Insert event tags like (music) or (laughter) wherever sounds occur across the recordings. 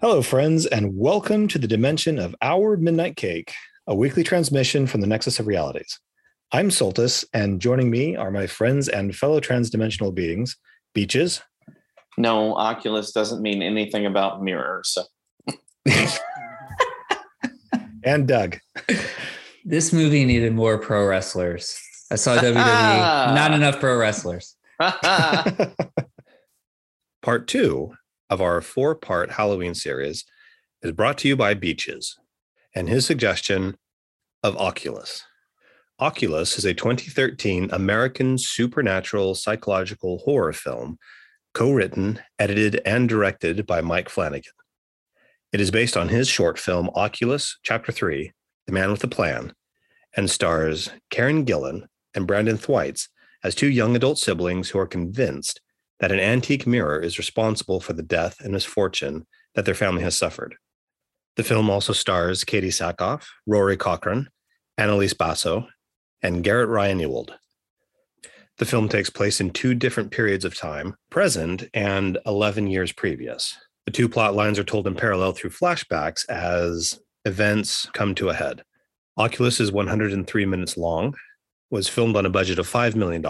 Hello, friends, and welcome to the dimension of Our Midnight Cake, a weekly transmission from the Nexus of Realities. I'm Soltis, and joining me are my friends and fellow transdimensional beings, Beaches. No, Oculus doesn't mean anything about mirrors. (laughs) and Doug. This movie needed more pro wrestlers. I saw WWE, (laughs) not enough pro wrestlers. (laughs) Part two of our four part Halloween series is brought to you by Beaches and his suggestion of Oculus. Oculus is a 2013 American supernatural psychological horror film co written, edited, and directed by Mike Flanagan. It is based on his short film Oculus, Chapter 3, The Man with the Plan, and stars Karen Gillan and Brenton Thwaites as two young adult siblings who are convinced that an antique mirror is responsible for the death and misfortune that their family has suffered. The film also stars Katee Sackhoff, Rory Cochrane, Annalise Basso, and Garrett Ryan Ewald. The film takes place in two different periods of time, present and 11 years previous. The two plot lines are told in parallel through flashbacks as events come to a head. Oculus is 103 minutes long, was filmed on a budget of $5 million,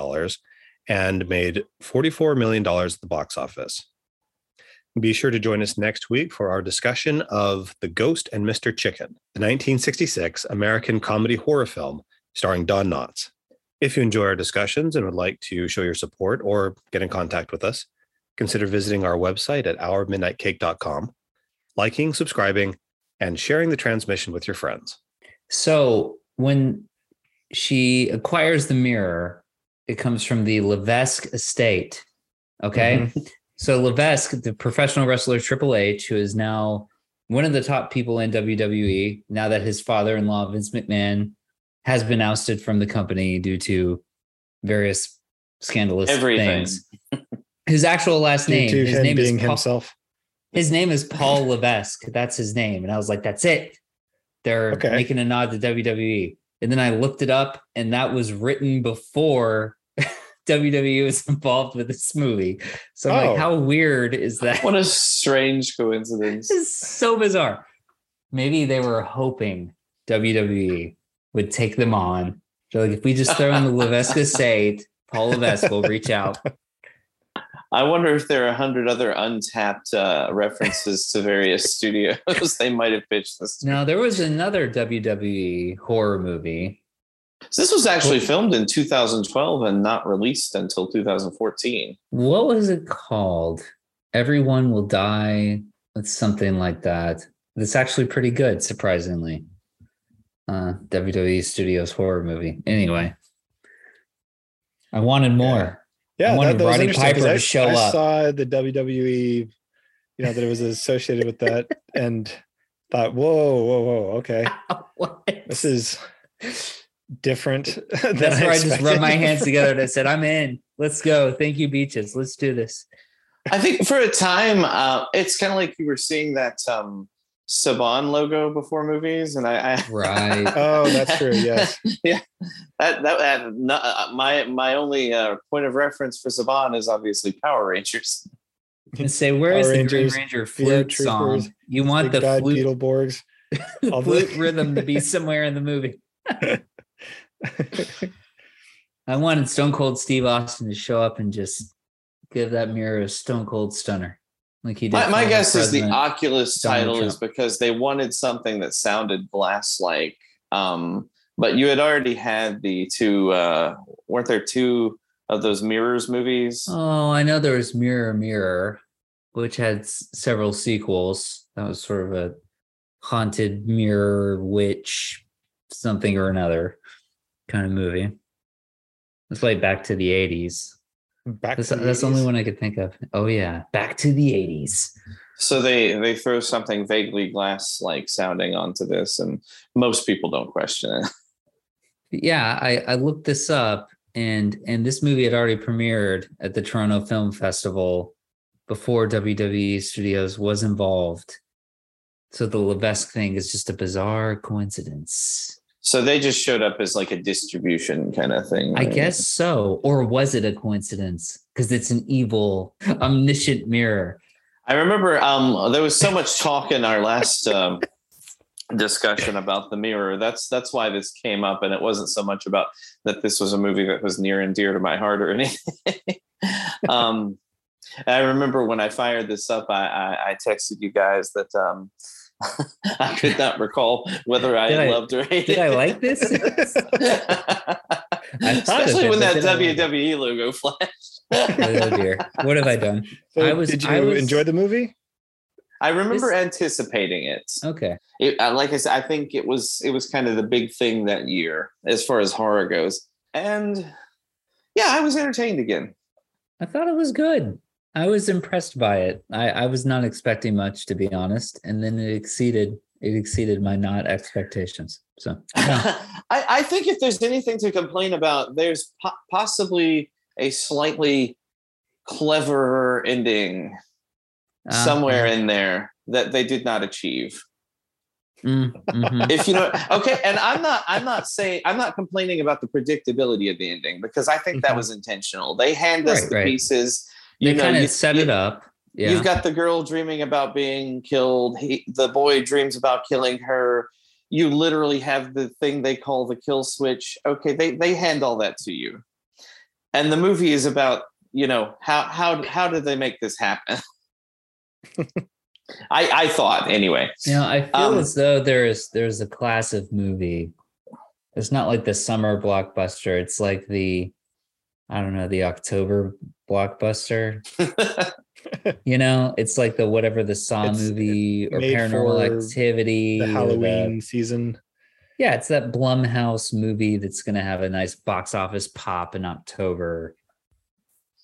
and made $44 million at the box office. Be sure to join us next week for our discussion of The Ghost and Mr. Chicken, the 1966 American comedy horror film starring Don Knotts. If you enjoy our discussions and would like to show your support or get in contact with us, consider visiting our website at ourmidnightcake.com, liking, subscribing, and sharing the transmission with your friends. So when she acquires the mirror, it comes from the Levesque estate. Okay. Mm-hmm. (laughs) So Levesque, the professional wrestler Triple H, who is now one of the top people in WWE, now that his father-in-law Vince McMahon has been ousted from the company due to various scandalous Everything. things. (laughs) His actual last name, his name is Paul, himself. His name is Paul Levesque. That's his name, and I was like, "That's it." They're okay. making a nod to WWE. And then I looked it up, and that was written before (laughs) WWE was involved with this movie. So I'm oh. like, how weird is that? What a (laughs) strange coincidence. It's so bizarre. Maybe they were hoping WWE would take them on. So like, if we just throw in the (laughs) Levesque estate, Paul Levesque will reach out. I wonder if there are a hundred other untapped uh, references to various (laughs) studios they might have pitched this. To. Now there was another WWE horror movie. So this was actually filmed in 2012 and not released until 2014. What was it called? Everyone will die. It's something like that. It's actually pretty good, surprisingly. Uh, WWE Studios horror movie. Anyway, I wanted more. Yeah, I wanted that, that Roddy Piper to show I, up. I saw the WWE, you know, that it was associated with that, (laughs) and thought, whoa, whoa, whoa, okay, (laughs) this is different. (laughs) That's where I, I just rubbed my hands together and I said, "I'm in. Let's go. Thank you, beaches. Let's do this." I think for a time, uh, it's kind of like you were seeing that um, Saban logo before movies, and I, I right. (laughs) oh, that's true. Yes. (laughs) yeah. That that, that not, uh, my my only uh, point of reference for Saban is obviously Power Rangers. And say, where Power is the Rangers, Green Ranger flute song? You want the God flute Beetleborgs, (laughs) flute rhythm to be somewhere in the movie. I wanted Stone Cold Steve Austin to show up and just give that mirror a Stone Cold stunner. Like he did. My, my guess is the Oculus title Trump. is because they wanted something that sounded glass like. Um, but you had already had the two, uh, weren't there two of those Mirrors movies? Oh, I know there was Mirror Mirror, which had s- several sequels. That was sort of a haunted mirror witch something or another kind of movie. It's like back to the 80s. Back that's, that's the only one I could think of. Oh yeah, back to the 80s. So they they throw something vaguely glass like sounding onto this, and most people don't question it. (laughs) Yeah, I, I looked this up and and this movie had already premiered at the Toronto Film Festival before WWE Studios was involved. So the Levesque thing is just a bizarre coincidence. So they just showed up as like a distribution kind of thing. I guess so. Or was it a coincidence? Because it's an evil, omniscient mirror. I remember um, there was so much talk in our last um, discussion about the mirror. That's that's why this came up, and it wasn't so much about that this was a movie that was near and dear to my heart or (laughs) anything. um, I remember when I fired this up, I, I, I texted you guys that um, (laughs) I could not recall whether I, I loved or hated. Did I like this? (laughs) Especially when that WWE logo flashed. oh dear, what have I done? So I was. Did you I was, enjoy the movie? I remember this, anticipating it. Okay. It, like I said, I think it was it was kind of the big thing that year as far as horror goes, and yeah, I was entertained again. I thought it was good. I was impressed by it. I, I was not expecting much, to be honest, and then it exceeded it exceeded my not expectations. So yeah. (laughs) I, I think if there's anything to complain about, there's po- possibly a slightly cleverer ending uh, somewhere yeah. in there that they did not achieve. Mm, mm-hmm. if you know okay and i'm not i'm not saying i'm not complaining about the predictability of the ending because i think that mm-hmm. was intentional they hand us right, the right. pieces they kind of set you, it up. Yeah. You've got the girl dreaming about being killed. He, the boy dreams about killing her. You literally have the thing they call the kill switch. Okay, they they hand all that to you, and the movie is about you know how how how did they make this happen? (laughs) I I thought anyway. Know, I feel um, as though there's there's a class of movie. It's not like the summer blockbuster. It's like the I don't know, the October blockbuster. (laughs) you know, it's like the whatever the Saw it's movie or Paranormal Activity, the Halloween the, season. Yeah, it's that Blumhouse movie that's going to have a nice box office pop in October.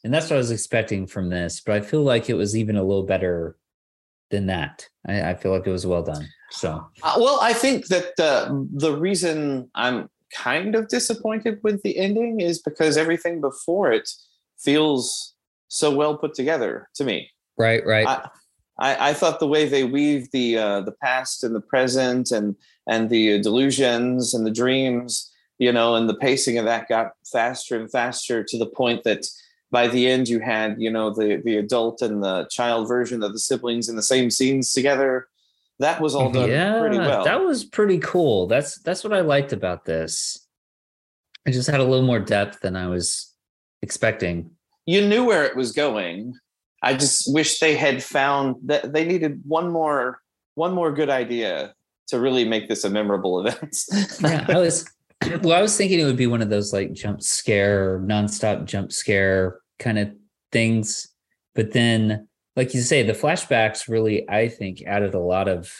And that's what I was expecting from this, but I feel like it was even a little better than that. I, I feel like it was well done. So, uh, well, I think that uh, the reason I'm kind of disappointed with the ending is because everything before it feels so well put together to me. Right, right. I, I, I thought the way they weave the uh, the past and the present and and the delusions and the dreams, you know, and the pacing of that got faster and faster to the point that by the end you had, you know, the the adult and the child version of the siblings in the same scenes together. That was all done yeah, pretty well. That was pretty cool. That's that's what I liked about this. It just had a little more depth than I was expecting. You knew where it was going. I just wish they had found that they needed one more one more good idea to really make this a memorable (laughs) event. yeah, I was well, I was thinking it would be one of those like jump scare, nonstop jump scare kind of things. But then, like you say, the flashbacks really, I think, added a lot of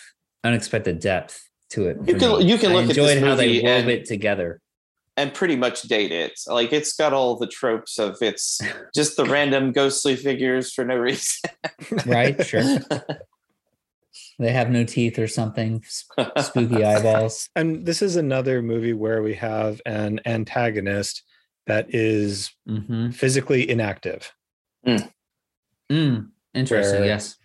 unexpected depth to it. You can me. you can I look enjoyed at this how they wove it together and pretty much date it. Like it's got all the tropes of it's (laughs) just the random ghostly figures for no reason. right, sure. (laughs) they have no teeth or something, spooky eyeballs. (laughs) And this is another movie where we have an antagonist that is mm-hmm. physically inactive. Mm. Mm. Interesting, yes.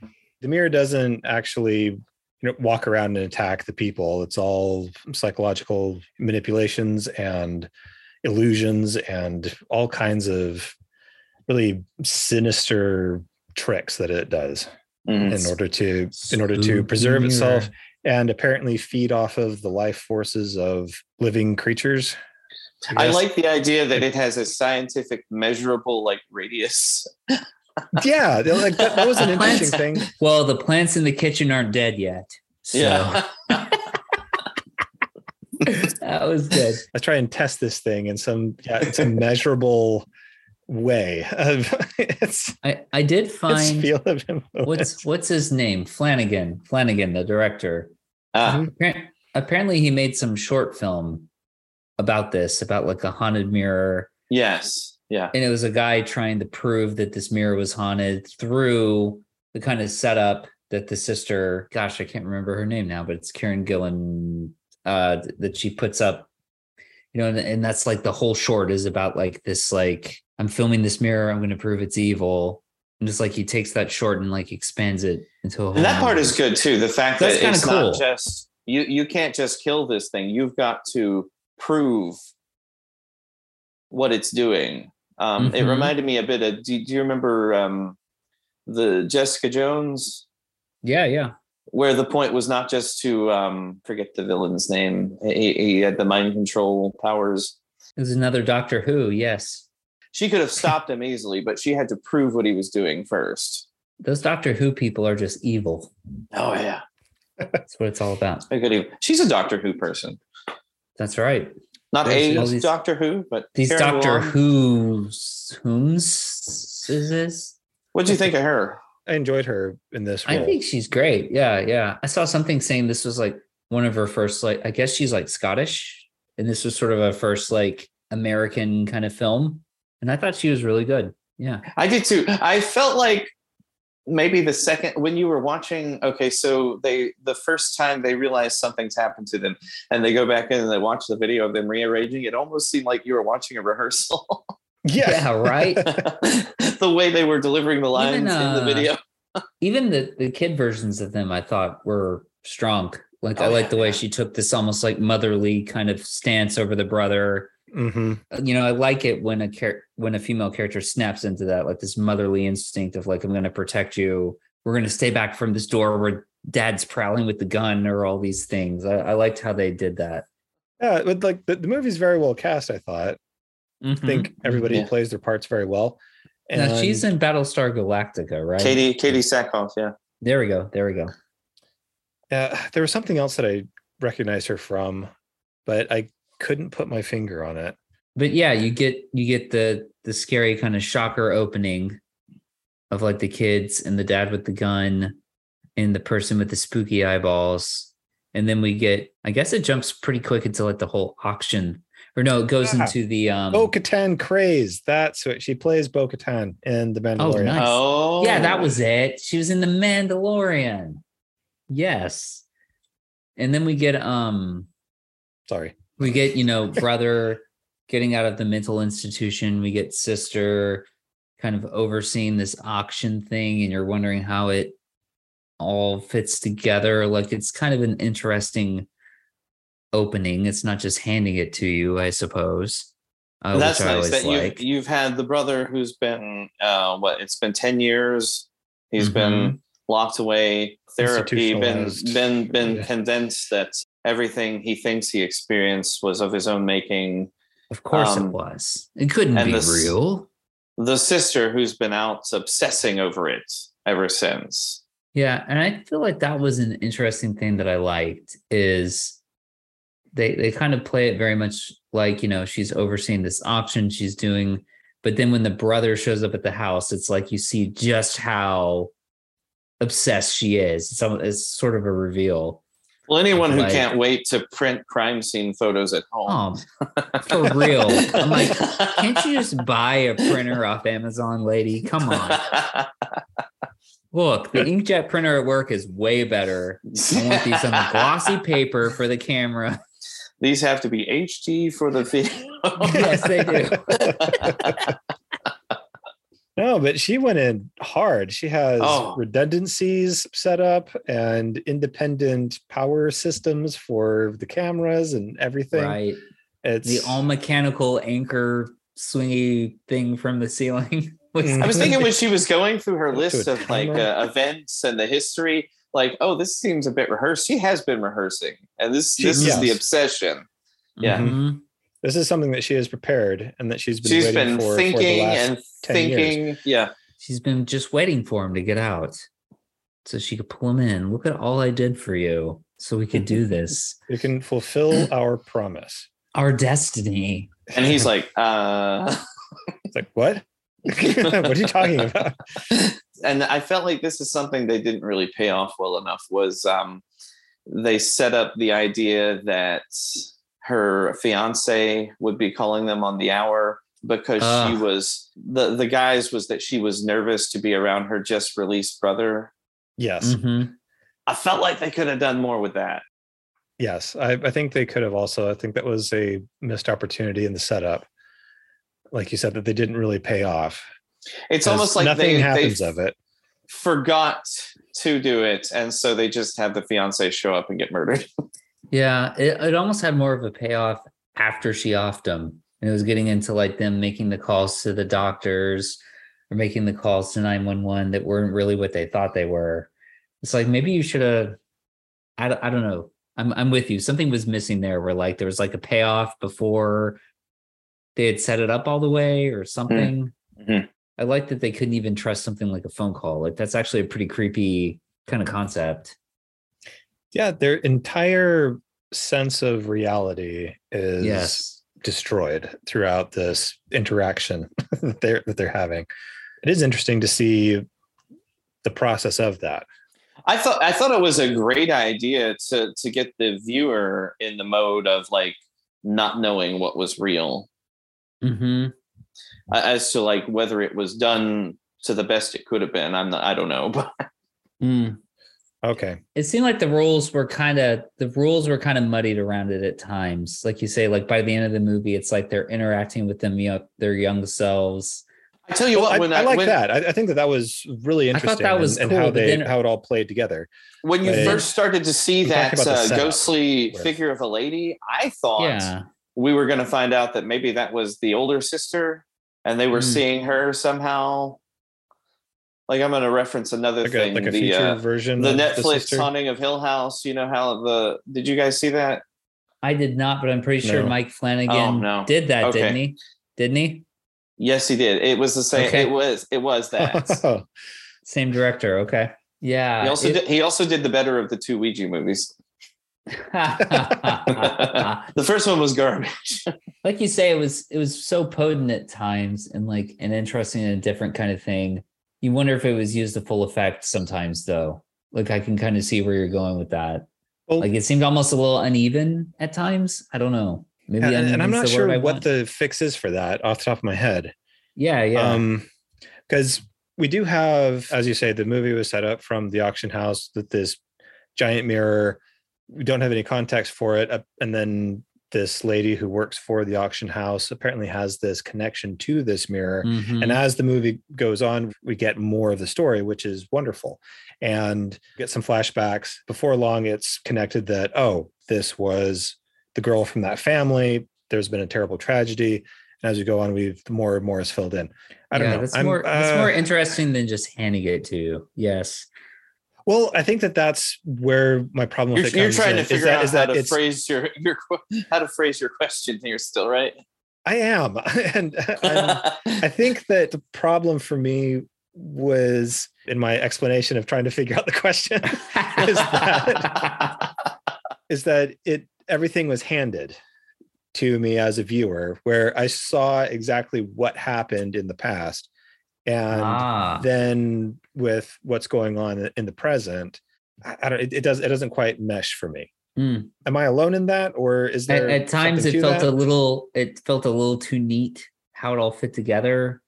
The mirror doesn't actually you know walk around and attack the people. It's all psychological manipulations and illusions and all kinds of really sinister tricks that it does mm-hmm. in order to in order to preserve itself and apparently feed off of the life forces of living creatures. I, I like the idea that it has a scientific measurable like radius (laughs) yeah, like that, that was an (laughs) interesting thing. Well, the plants in the kitchen aren't dead yet. So. Yeah. (laughs) (laughs) that was good. Let's try and test this thing in some yeah, some measurable way. Of, it's, I I did find feel of what's what's his name Flanagan Flanagan the director. Uh, apparently, he made some short film about this about like a haunted mirror. Yes. Yeah. And it was a guy trying to prove that this mirror was haunted through the kind of setup that the sister, gosh, I can't remember her name now, but it's Karen Gillan uh, that she puts up, you know, and, and that's like the whole short is about like this, like, I'm filming this mirror, I'm going to prove it's evil. And just like he takes that short and like expands it into a and that part is good too. The fact That's that it's cool. not just you you can't just kill this thing. You've got to prove what it's doing. Um, It Mhm. reminded me a bit of. Do, do you remember um, the Jessica Jones? Yeah, yeah. where the point was not just to um, forget the villain's name. He, he had the mind control powers. It was another Doctor Who, yes. She could have stopped him easily, but she had to prove what he was doing first. Those Doctor Who people are just evil. Oh yeah, That's what it's all about. I could even, she's a Doctor Who person, That's right. Not a these- Doctor Who, but These Karen Doctor Wong. Who's whom's is this? What'd you think of her? I enjoyed her in this I think she's great. Yeah, yeah. I saw something saying this was like one of her first like I guess she's like Scottish and this was sort of a first like American kind of film and I thought she was really good. Yeah. I did too. I felt like maybe the second when you were watching. Okay, so they the first time they realize something's happened to them, and they go back in and they watch the video of them rearranging. It almost seemed like you were watching a rehearsal. (laughs) yeah. Yeah, right. (laughs) the way they were delivering the lines Even, in the uh, video. Even the the kid versions of them I thought were strong. Like I Oh, like yeah, the way yeah. she took this almost like motherly kind of stance over the brother. Hmm you know, I like it when a char- when a female character snaps into that, like this motherly instinct of like, I'm going to protect you. We're going to stay back from this door where dad's prowling with the gun or all these things. I, I liked how they did that. Yeah, but like the, the movie's very well cast, I thought. I think everybody Yeah. plays their parts very well. now she's in Battlestar Galactica, right? Katee Katee Sackhoff, yeah. There we go. There we go. Yeah, there was something else that I recognized her from, but I couldn't put my finger on it. But yeah, you get you get the the scary kind of shocker opening of like the kids and the dad with the gun and the person with the spooky eyeballs. And then we get, I guess it jumps pretty quick into like the whole auction. Or no, it goes Ah. into the um Bo Katan craze. That's what she plays Bo Katan in The Mandalorian. nice. Oh Yeah, that was it. She was in the Mandalorian. Yes. And then we get um Sorry. We get, you know, brother getting out of the mental institution. We get sister kind of overseeing this auction thing, and you're wondering how it all fits together. Like it's kind of an interesting opening. It's not just handing it to you, I suppose. Uh, That's nice that like. you've you've had the brother who's been uh what it's been 10 years. He's Mm-hmm. been locked away, therapy, been been been Yeah. convinced that everything he thinks he experienced was of his own making. Of course Um, it was. It couldn't be this- real. The sister who's been out obsessing over it ever since. Yeah, and I feel like that was an interesting thing that I liked is they they kind of play it very much like, you know, she's overseeing this auction she's doing, but then when the brother shows up at the house, it's like you see just how obsessed she is. It's, it's sort of a reveal. Well, anyone who Like- can't wait to print crime scene photos at home. Oh, for real. I'm like, (laughs) can't you just buy a printer off Amazon, lady? Come on. Look, the inkjet printer at work is way better. I want these on the glossy (laughs) paper for the camera. These have to be HD for the (laughs) video. Yes, they do. No, but she went in hard. She has Oh. redundancies set up and independent power systems for the cameras and everything. Right. It's The all mechanical anchor swingy thing from the ceiling. (laughs) was- Mhm. I was thinking when she was going through her list a of like uh, events and the history, like, oh, this seems a bit rehearsed. She has been rehearsing, and this She- this is the obsession. Yeah. Mhm. This is something that she has prepared and that she's been She's waiting been for for the thinking last and 10 years. thinking. Yeah, She's been just waiting for him to get out so she could pull him in. Look at all I did for you so we could do (laughs) this. we can fulfill our promise. Our destiny. and he's like, (laughs) uh, It's like, what? (laughs) what are you talking about? and I felt like this is something they didn't really pay off well enough. Was um, they set up the idea that her fiance would be calling them on the hour because she was the the guys was that she was nervous to be around her just released brother. Yes. Mhm. I felt like they could have done more with that. Yes. I, I think they could have also, I think that was a missed opportunity in the setup. Like you said, that they didn't really pay off. It's almost like nothing they, happens they of it. forgot to do it, and so they just have the fiance show up and get murdered. (laughs) Yeah, it, it almost had more of a payoff after she offed him. And it was getting into like them making the calls to the doctors or making the calls to 911 that weren't really what they thought they were. It's like maybe you should have, I, don't- I don't know. I'm, I'm with you. Something was missing there where like there was like a payoff before they had set it up all the way or something. Mhm. I like that they couldn't even trust something like a phone call. Like that's actually a pretty creepy kind of concept. Yeah, their entire sense of reality is Yes. destroyed throughout this interaction (laughs) that they're that they're having. It is interesting to see the process of that. I thought I thought it was a great idea to to get the viewer in the mode of like not knowing what was real Mm-hmm. uh, as to like whether it was done to the best it could have been. I'm not. I don't know, (laughs) but Mm. Okay. it seemed like the rules were kind of the rules were kind of muddied around it at times like you say like by the end of the movie it's like they're interacting with them know their young selves I tell you Well, what. I, when I like when, that. I, I think that that was really interesting. I thought interesting. that was and, cool, how they then- how it all played together. when you But- first started to see that uh, setup ghostly with- figure of a lady, I thought yeah we were going to find out that maybe that was the older sister, and they were Mm. seeing her somehow. Like I'm going to reference another Like a thing. like a the future uh, version the of Netflix sister. haunting of Hill House. You know how the did you guys see that? i did not but i'm pretty sure No. mike flanagan Oh, no. did that Okay. didn't he didn't he Yes, he did. It was the same. Okay. It was. It was (laughs) that. same director okay yeah he also it- did, he also did the better of the two Ouija movies. (laughs) (laughs) the first one was garbage. like you say it was it was so potent at times and like an interesting and a different kind of thing you wonder if it was used to full effect sometimes though. Like i can kind of see where you're going with that. Well, like it seemed almost a little uneven at times. I don't know. Maybe and, and I'm not sure what the fix is for that off the top of my head. yeah yeah. Um, because we do have, as you say, the movie was set up from the auction house with this giant mirror. We don't have any context for it, and then this lady who works for the auction house apparently has this connection to this mirror. Mhm. And as the movie goes on, we get more of the story, which is wonderful. And get some flashbacks. Before long, it's connected that, oh, this was the girl from that family. There's been a terrible tragedy. And as we go on, we've more and more is filled in. I don't Yeah, know. That's I'm, more that's uh, more interesting than just handing it to you. Yes. Well, I think that that's where my problem You're, with it you're trying in, to is figure that- out is how that to it's- phrase your your how to phrase your question here. Still, right? I am. (laughs) and (laughs) I think that the problem for me was in my explanation of trying to figure out the question (laughs) is that is that it everything was handed to me as a viewer where I saw exactly what happened in the past and ah, then with what's going on in the present I, I don't it, it does it doesn't quite mesh for me. Mm. Am I alone in that or is at, there at times it felt that? a little it felt a little too neat how it all fit together.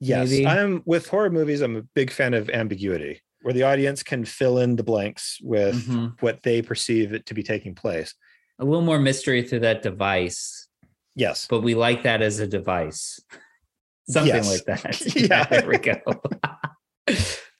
Yes, maybe? I'm with horror movies. I'm a big fan of ambiguity, where the audience can fill in the blanks with Mhm. what they perceive it to be taking place. A little more mystery through that device, Yes, but we like that as a device. (laughs) Something Yes. like that. (laughs) (laughs) Yeah. there we go.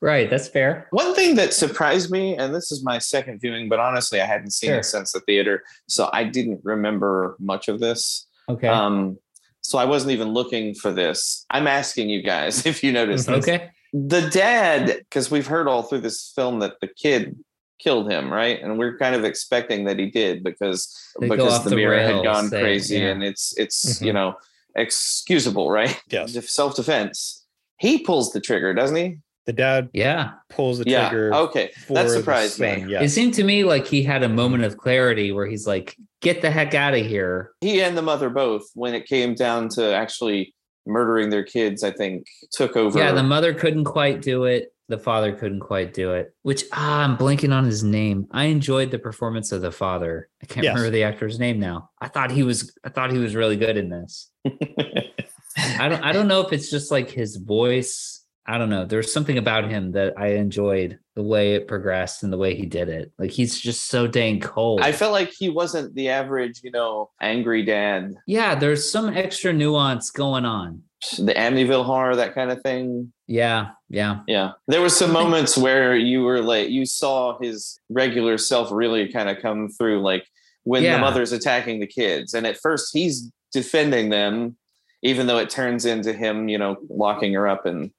Right, that's fair. One thing that surprised me, and this is my second viewing, but honestly, I hadn't seen Sure. it since the theater, so I didn't remember much of this. Okay. Um, so I wasn't even looking for this. I'm asking you guys (laughs) if you noticed this. okay. The dad, because we've heard all through this film that the kid killed him, right? And we're kind of expecting that he did because They because the, the mirror had gone they- crazy, yeah. and it's it's Mhm. you know excusable, right? yes. (laughs) Self defense. He pulls the trigger, doesn't he? The dad Yeah. pulls the Yeah. trigger. Okay, for that the surprised me. son, It seemed to me like he had a moment of clarity where he's like, get the heck out of here. he and the mother both when it came down to actually murdering their kids i think took over Yeah, the mother couldn't quite do it. The father couldn't quite do it. Which ah, I'm blanking on his name. I enjoyed the performance of the father. I can't Yes. remember the actor's name now. I thought he was. I thought he was really good in this. (laughs) I don't. I don't know if it's just like his voice. I don't know. There's something about him that I enjoyed the way it progressed and the way he did it. Like he's just so dang cold. i felt like he wasn't the average you know angry dad yeah, there's some extra nuance going on. the Amityville horror, that kind of thing. Yeah, yeah, yeah. There were some moments where you were like, you saw his regular self really kind of come through, like when yeah. the mother's attacking the kids, and at first he's defending them, even though it turns into him, you know, locking her up and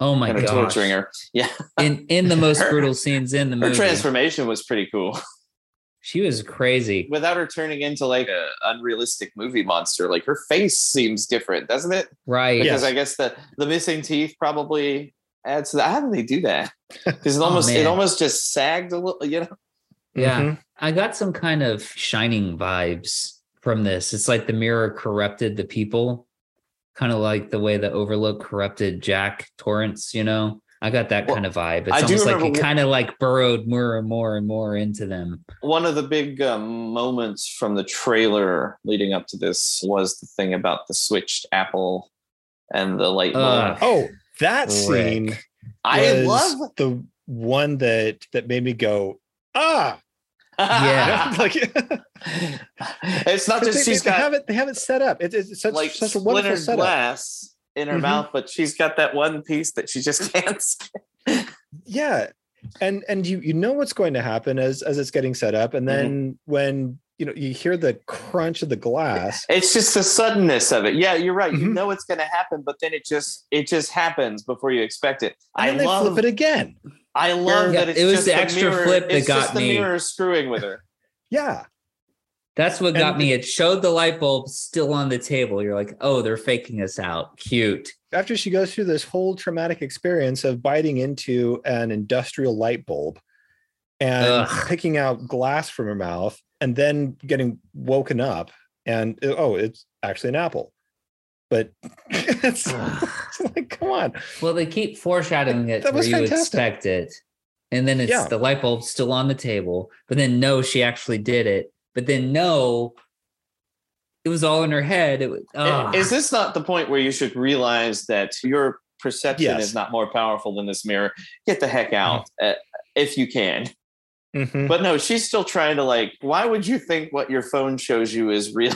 oh my god, torturing her. (laughs) Yeah, in in the most her, brutal scenes in the movie. Her transformation was pretty cool. (laughs) She was crazy. Without her turning into like an unrealistic movie monster, like her face seems different, doesn't it? Right. Because yes. I guess the the missing teeth probably adds to that. How do they do that? (laughs) Because it oh, almost oh, it almost just sagged a little, you know. Yeah. Mm-hmm. I got some kind of shining vibes from this. It's like the mirror corrupted the people, kind of like the way the overlook corrupted Jack Torrance, you know? I got that well, kind of vibe. It's I almost like it kind of like burrowed more and more and more into them. One of the big um, moments from the trailer leading up to this was the thing about the switched apple and the light bulb. Uh, oh, that Rick. scene! I love the one that that made me go ah. Yeah, (laughs) like it's not just they, she's they got have it. They have it set up. It, it's such like such a wonderful setup. glass in her mm-hmm. mouth, but she's got that one piece that she just can't. (laughs) Skip. yeah, and and you you know what's going to happen as as it's getting set up, and mm-hmm. then mm-hmm. when you know you hear the crunch of the glass, it's just the suddenness of it. Yeah, you're right. Mm-hmm. You know it's going to happen, but then it just it just happens before you expect it. And I love, flip it again. I love yeah, that it was the extra mirror, flip that it's got just me. The mirror screwing with her. (laughs) yeah, that's what got and, me. It showed the light bulb still on the table. You're like, oh, they're faking us out. Cute. After she goes through this whole traumatic experience of biting into an industrial light bulb and Ugh. picking out glass from her mouth and then getting woken up and oh, it's actually an apple. But (laughs) it's, it's (laughs) like, come on. Well, they keep foreshadowing it that where you fantastic. expect it. And then it's yeah. the light bulb still on the table, but then no, she actually did it but then no, it was all in her head. It was, oh. Is this not the point where you should realize that your perception yes. is not more powerful than this mirror? Get the heck out mm-hmm. uh, if you can. Mm-hmm. But no, she's still trying to like. Why would you think what your phone shows you is real?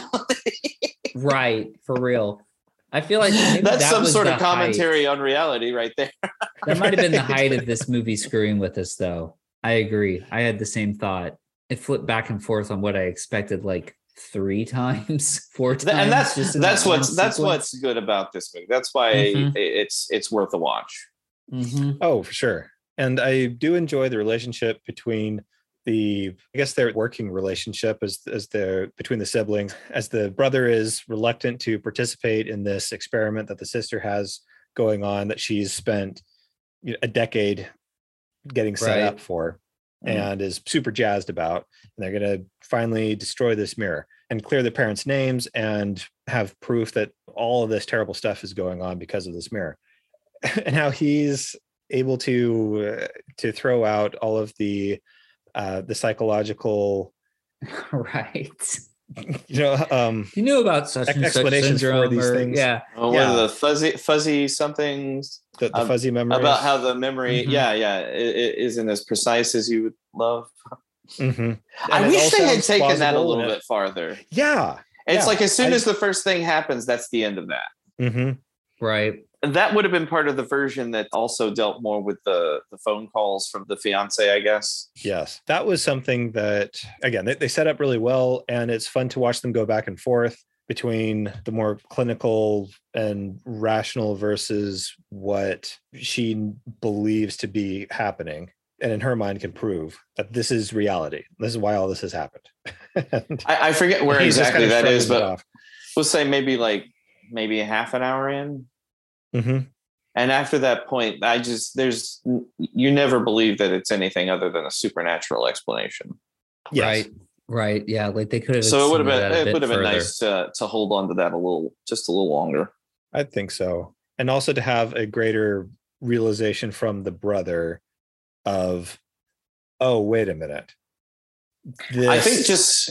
(laughs) right, for real. I feel like that's that some sort of commentary height. on reality, right there. (laughs) that might have been the height of this (laughs) movie screwing with us, though. I agree. I had the same thought it flipped back and forth on what I expected like three (laughs) times, four times. And that's just that's that what's that's what's good about this movie. That's why mm-hmm. it's it's worth a watch. Mm-hmm. Oh, for sure. And I do enjoy the relationship between the I guess their working relationship as as their between the siblings as the brother is reluctant to participate in this experiment that the sister has going on that she's spent a decade getting set right. up for mm-hmm. and is super jazzed about. And they're going to finally destroy this mirror and clear the parents' names and have proof that all of this terrible stuff is going on because of this mirror. (laughs) and how he's able to uh, to throw out all of the uh, the psychological (laughs) right (laughs) you know um you knew about such explanations such for these or, things yeah oh, yeah. the fuzzy fuzzy somethings the, the fuzzy memory about how the memory mm-hmm. yeah yeah it, it isn't as precise as you would love mm-hmm. i wish they had taken that a little bit farther yeah it's yeah. like as soon I, as the first thing happens that's the end of that mm-hmm. right that would have been part of the version that also dealt more with the the phone calls from the fiance i guess. Yes. That was something that again they, they set up really well and it's fun to watch them go back and forth between the more clinical and rational versus what she believes to be happening. And in her mind can prove that this is reality. This is why all this has happened. (laughs) I, I, forget where exactly that is but we'll say maybe like maybe a half an hour in Mm-hmm. And after that point, I just there's you never believe that it's anything other than a supernatural explanation. Yes. Right. Right. Yeah. Like they could have. So it would have been it would have been nice to to hold on to that a little just a little longer. I think so, and also to have a greater realization from the brother of, oh wait a minute. This... I think just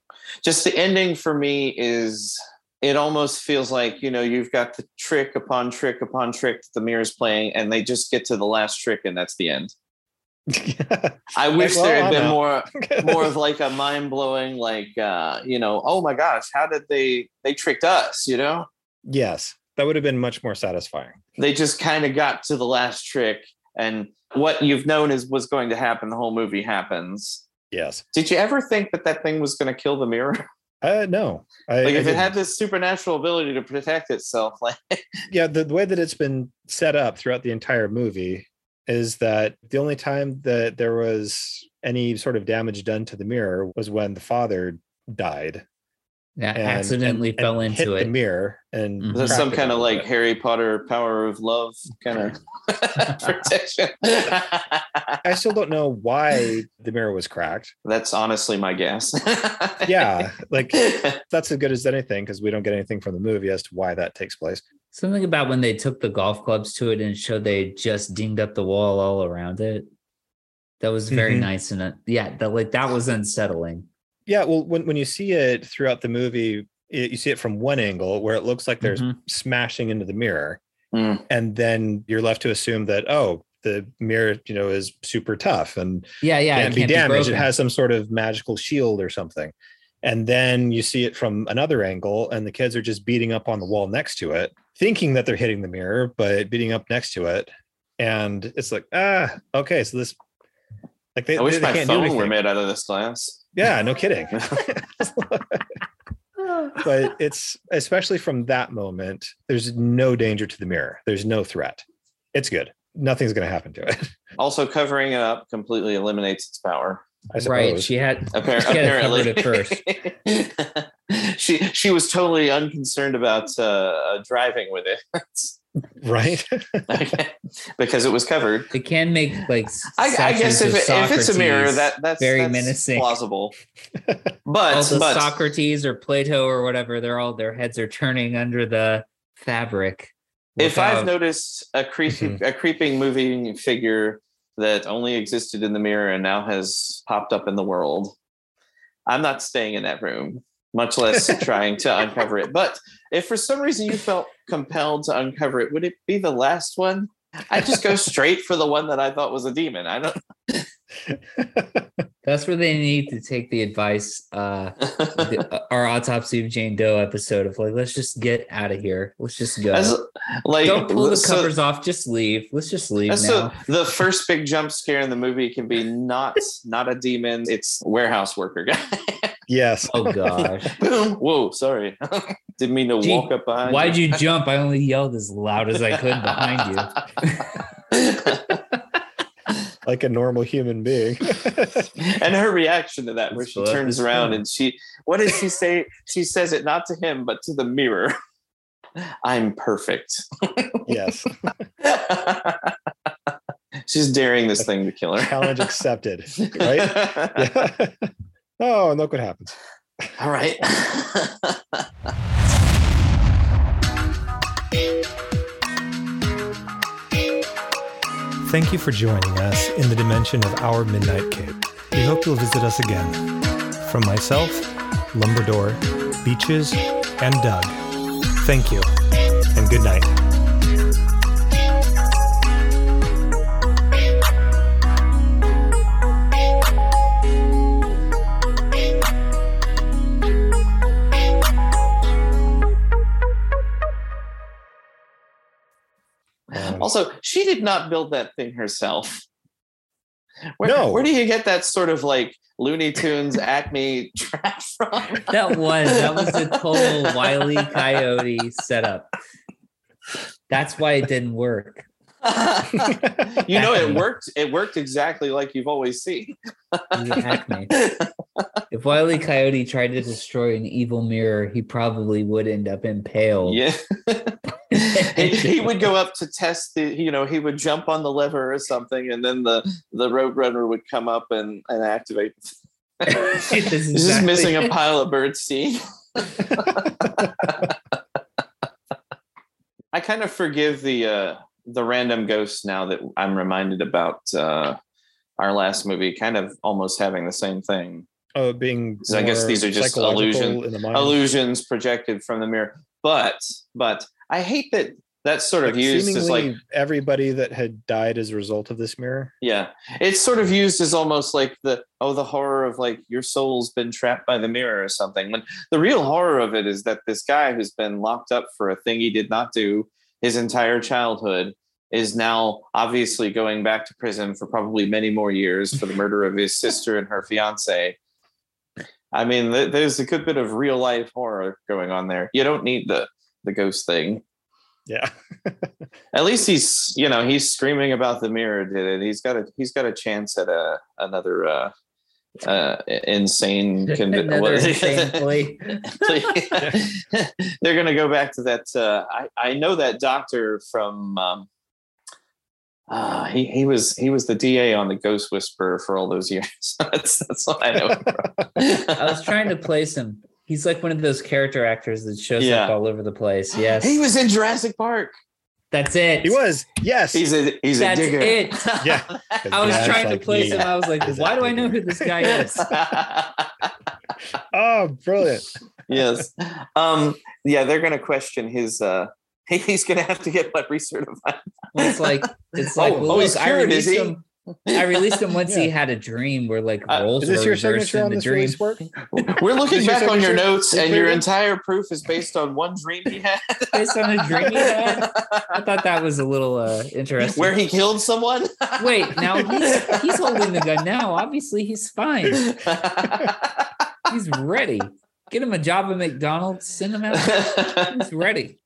(laughs) just the ending for me is it almost feels like you know you've got the trick upon trick upon trick that the mirror's playing and they just get to the last trick and that's the end (laughs) i wish well, there had been more (laughs) more of like a mind-blowing like uh you know oh my gosh how did they they tricked us you know yes that would have been much more satisfying. They just kind of got to the last trick, and what you've known is was going to happen. The whole movie happens. Yes. Did you ever think that that thing was going to kill the mirror? (laughs) Uh, no. I, like if it had this supernatural ability to protect itself, (laughs) like yeah, the, the way that it's been set up throughout the entire movie is that the only time that there was any sort of damage done to the mirror was when the father died yeah, and, accidentally and, fell and into hit it. the mirror and mm-hmm. there's some kind of like Harry Potter power of love kind of (laughs) (laughs) protection. I still don't know why the mirror was cracked. That's honestly my guess. (laughs) yeah, like that's as good as anything because we don't get anything from the movie as to why that takes place. Something about when they took the golf clubs to it and showed they just dinged up the wall all around it. That was very mm-hmm. nice and uh, yeah, that like that was unsettling. Yeah, well, when when you see it throughout the movie, it, you see it from one angle where it looks like there's mm-hmm. smashing into the mirror, mm. and then you're left to assume that oh, the mirror, you know, is super tough and yeah, yeah, can't, can't be damaged. Be it has some sort of magical shield or something. And then you see it from another angle, and the kids are just beating up on the wall next to it, thinking that they're hitting the mirror, but beating up next to it. And it's like, ah, okay, so this like they, I wish they, they my phone were made out of this glass. Yeah, no kidding. (laughs) (laughs) but it's especially from that moment, there's no danger to the mirror. There's no threat. It's good. Nothing's going to happen to it. (laughs) Also, covering it up completely eliminates its power. Right. She had, Appar- she had apparently at first. she she was totally unconcerned about uh, driving with it right? (laughs) because it was covered. It can make like I, I guess if, it, if it's a mirror, that that's very that's menacing, plausible. (laughs) But all but, Socrates or Plato or whatever, they're all their heads are turning under the fabric. If I've noticed a creepy mm-hmm. a creeping moving figure that only existed in the mirror and now has popped up in the world, I'm not staying in that room much less (laughs) trying to uncover it. But if for some reason you felt compelled to uncover it, would it be the last one? I just go straight for the one that I thought was a demon. I don't. (laughs) That's where they need to take the advice. Uh, the, (laughs) uh, our autopsy of Jane Doe episode of like, let's just get out of here. Let's just go. As, like, don't pull the so, covers off. Just leave. Let's just leave now. So the first big jump scare in the movie can be not not a demon. It's warehouse worker guy. Yes. Oh gosh. (laughs) Boom. Whoa, sorry. (laughs) Didn't mean to Gee, walk up behind Why'd you. you jump? I only yelled as loud as I could behind you. (laughs) like a normal human being. and her reaction to that, where she turns around and she, what does she say? She says it not to him, but to the mirror. I'm perfect. yes. She's daring this thing to kill her. Challenge accepted. Right? Yeah. Oh, and look what happens. All right. (laughs) Thank you for joining us in the dimension of our Midnight Cake. We hope you'll visit us again. From myself, Lumbrador, Beaches, and Doug, thank you, and good night. She did not build that thing herself. Where, no. where do you get that sort of like Looney Tunes (laughs) Acme trap from? That was that was a total Wiley Coyote setup. That's why it didn't work. you know, it worked. It worked exactly like you've always seen. Acme. (laughs) If Wiley Coyote tried to destroy an evil mirror, he probably would end up impaled. Yeah. (laughs) He, he, would go up to test the you know he would jump on the lever or something and then the the roadrunner would come up and and activate He's (laughs) just (laughs) missing a pile of bird seed. I kind of forgive the uh the random ghosts now that i'm reminded about uh our last movie kind of almost having the same thing oh being so i guess these are just illusion, illusions projected from the mirror but but I hate that that's sort of used as like everybody that had died as a result of this mirror. Yeah, it's sort of used as almost like the oh the horror of like your soul's been trapped by the mirror or something. When the real horror of it is that this guy who's been locked up for a thing he did not do his entire childhood is now obviously going back to prison for probably many more years for the murder of his sister and her fiance. I mean, there's a good bit of real life horror going on there. You don't need the the ghost thing. Yeah. (laughs) at least he's, you know, he's screaming about the mirror did it. He's got a he's got a chance at a another uh uh insane (laughs) condition. (laughs) They're gonna go back to that uh I, I know that doctor from um uh, he he was he was the DA on the Ghost Whisperer for all those years. (laughs) that's that's what I know. I was trying to place him He's like one of those character actors that shows yeah. up all over the place. (gasps) Yes. He was in Jurassic Park. That's it. He was. Yes. He's a he's That's a digger. it. (laughs) yeah. (laughs) I was trying like to place him. I was like, why do I know who this guy is? oh, brilliant. yes. Um, yeah, they're gonna question his uh (laughs) he's gonna have to get blood recertified. It's like (laughs) it's like oh, well, oh, look, I released him I released him once (laughs) yeah. he had a dream where like uh, roles is this were your signature on the dream. We're looking back your on your notes, and your entire proof is based on one dream he had. based on a dream he had. I thought that was a little uh, interesting. Where he killed someone. Wait, now he's he's holding the gun now. Obviously, he's fine. he's ready. Get him a job at McDonald's. Send him out. He's ready.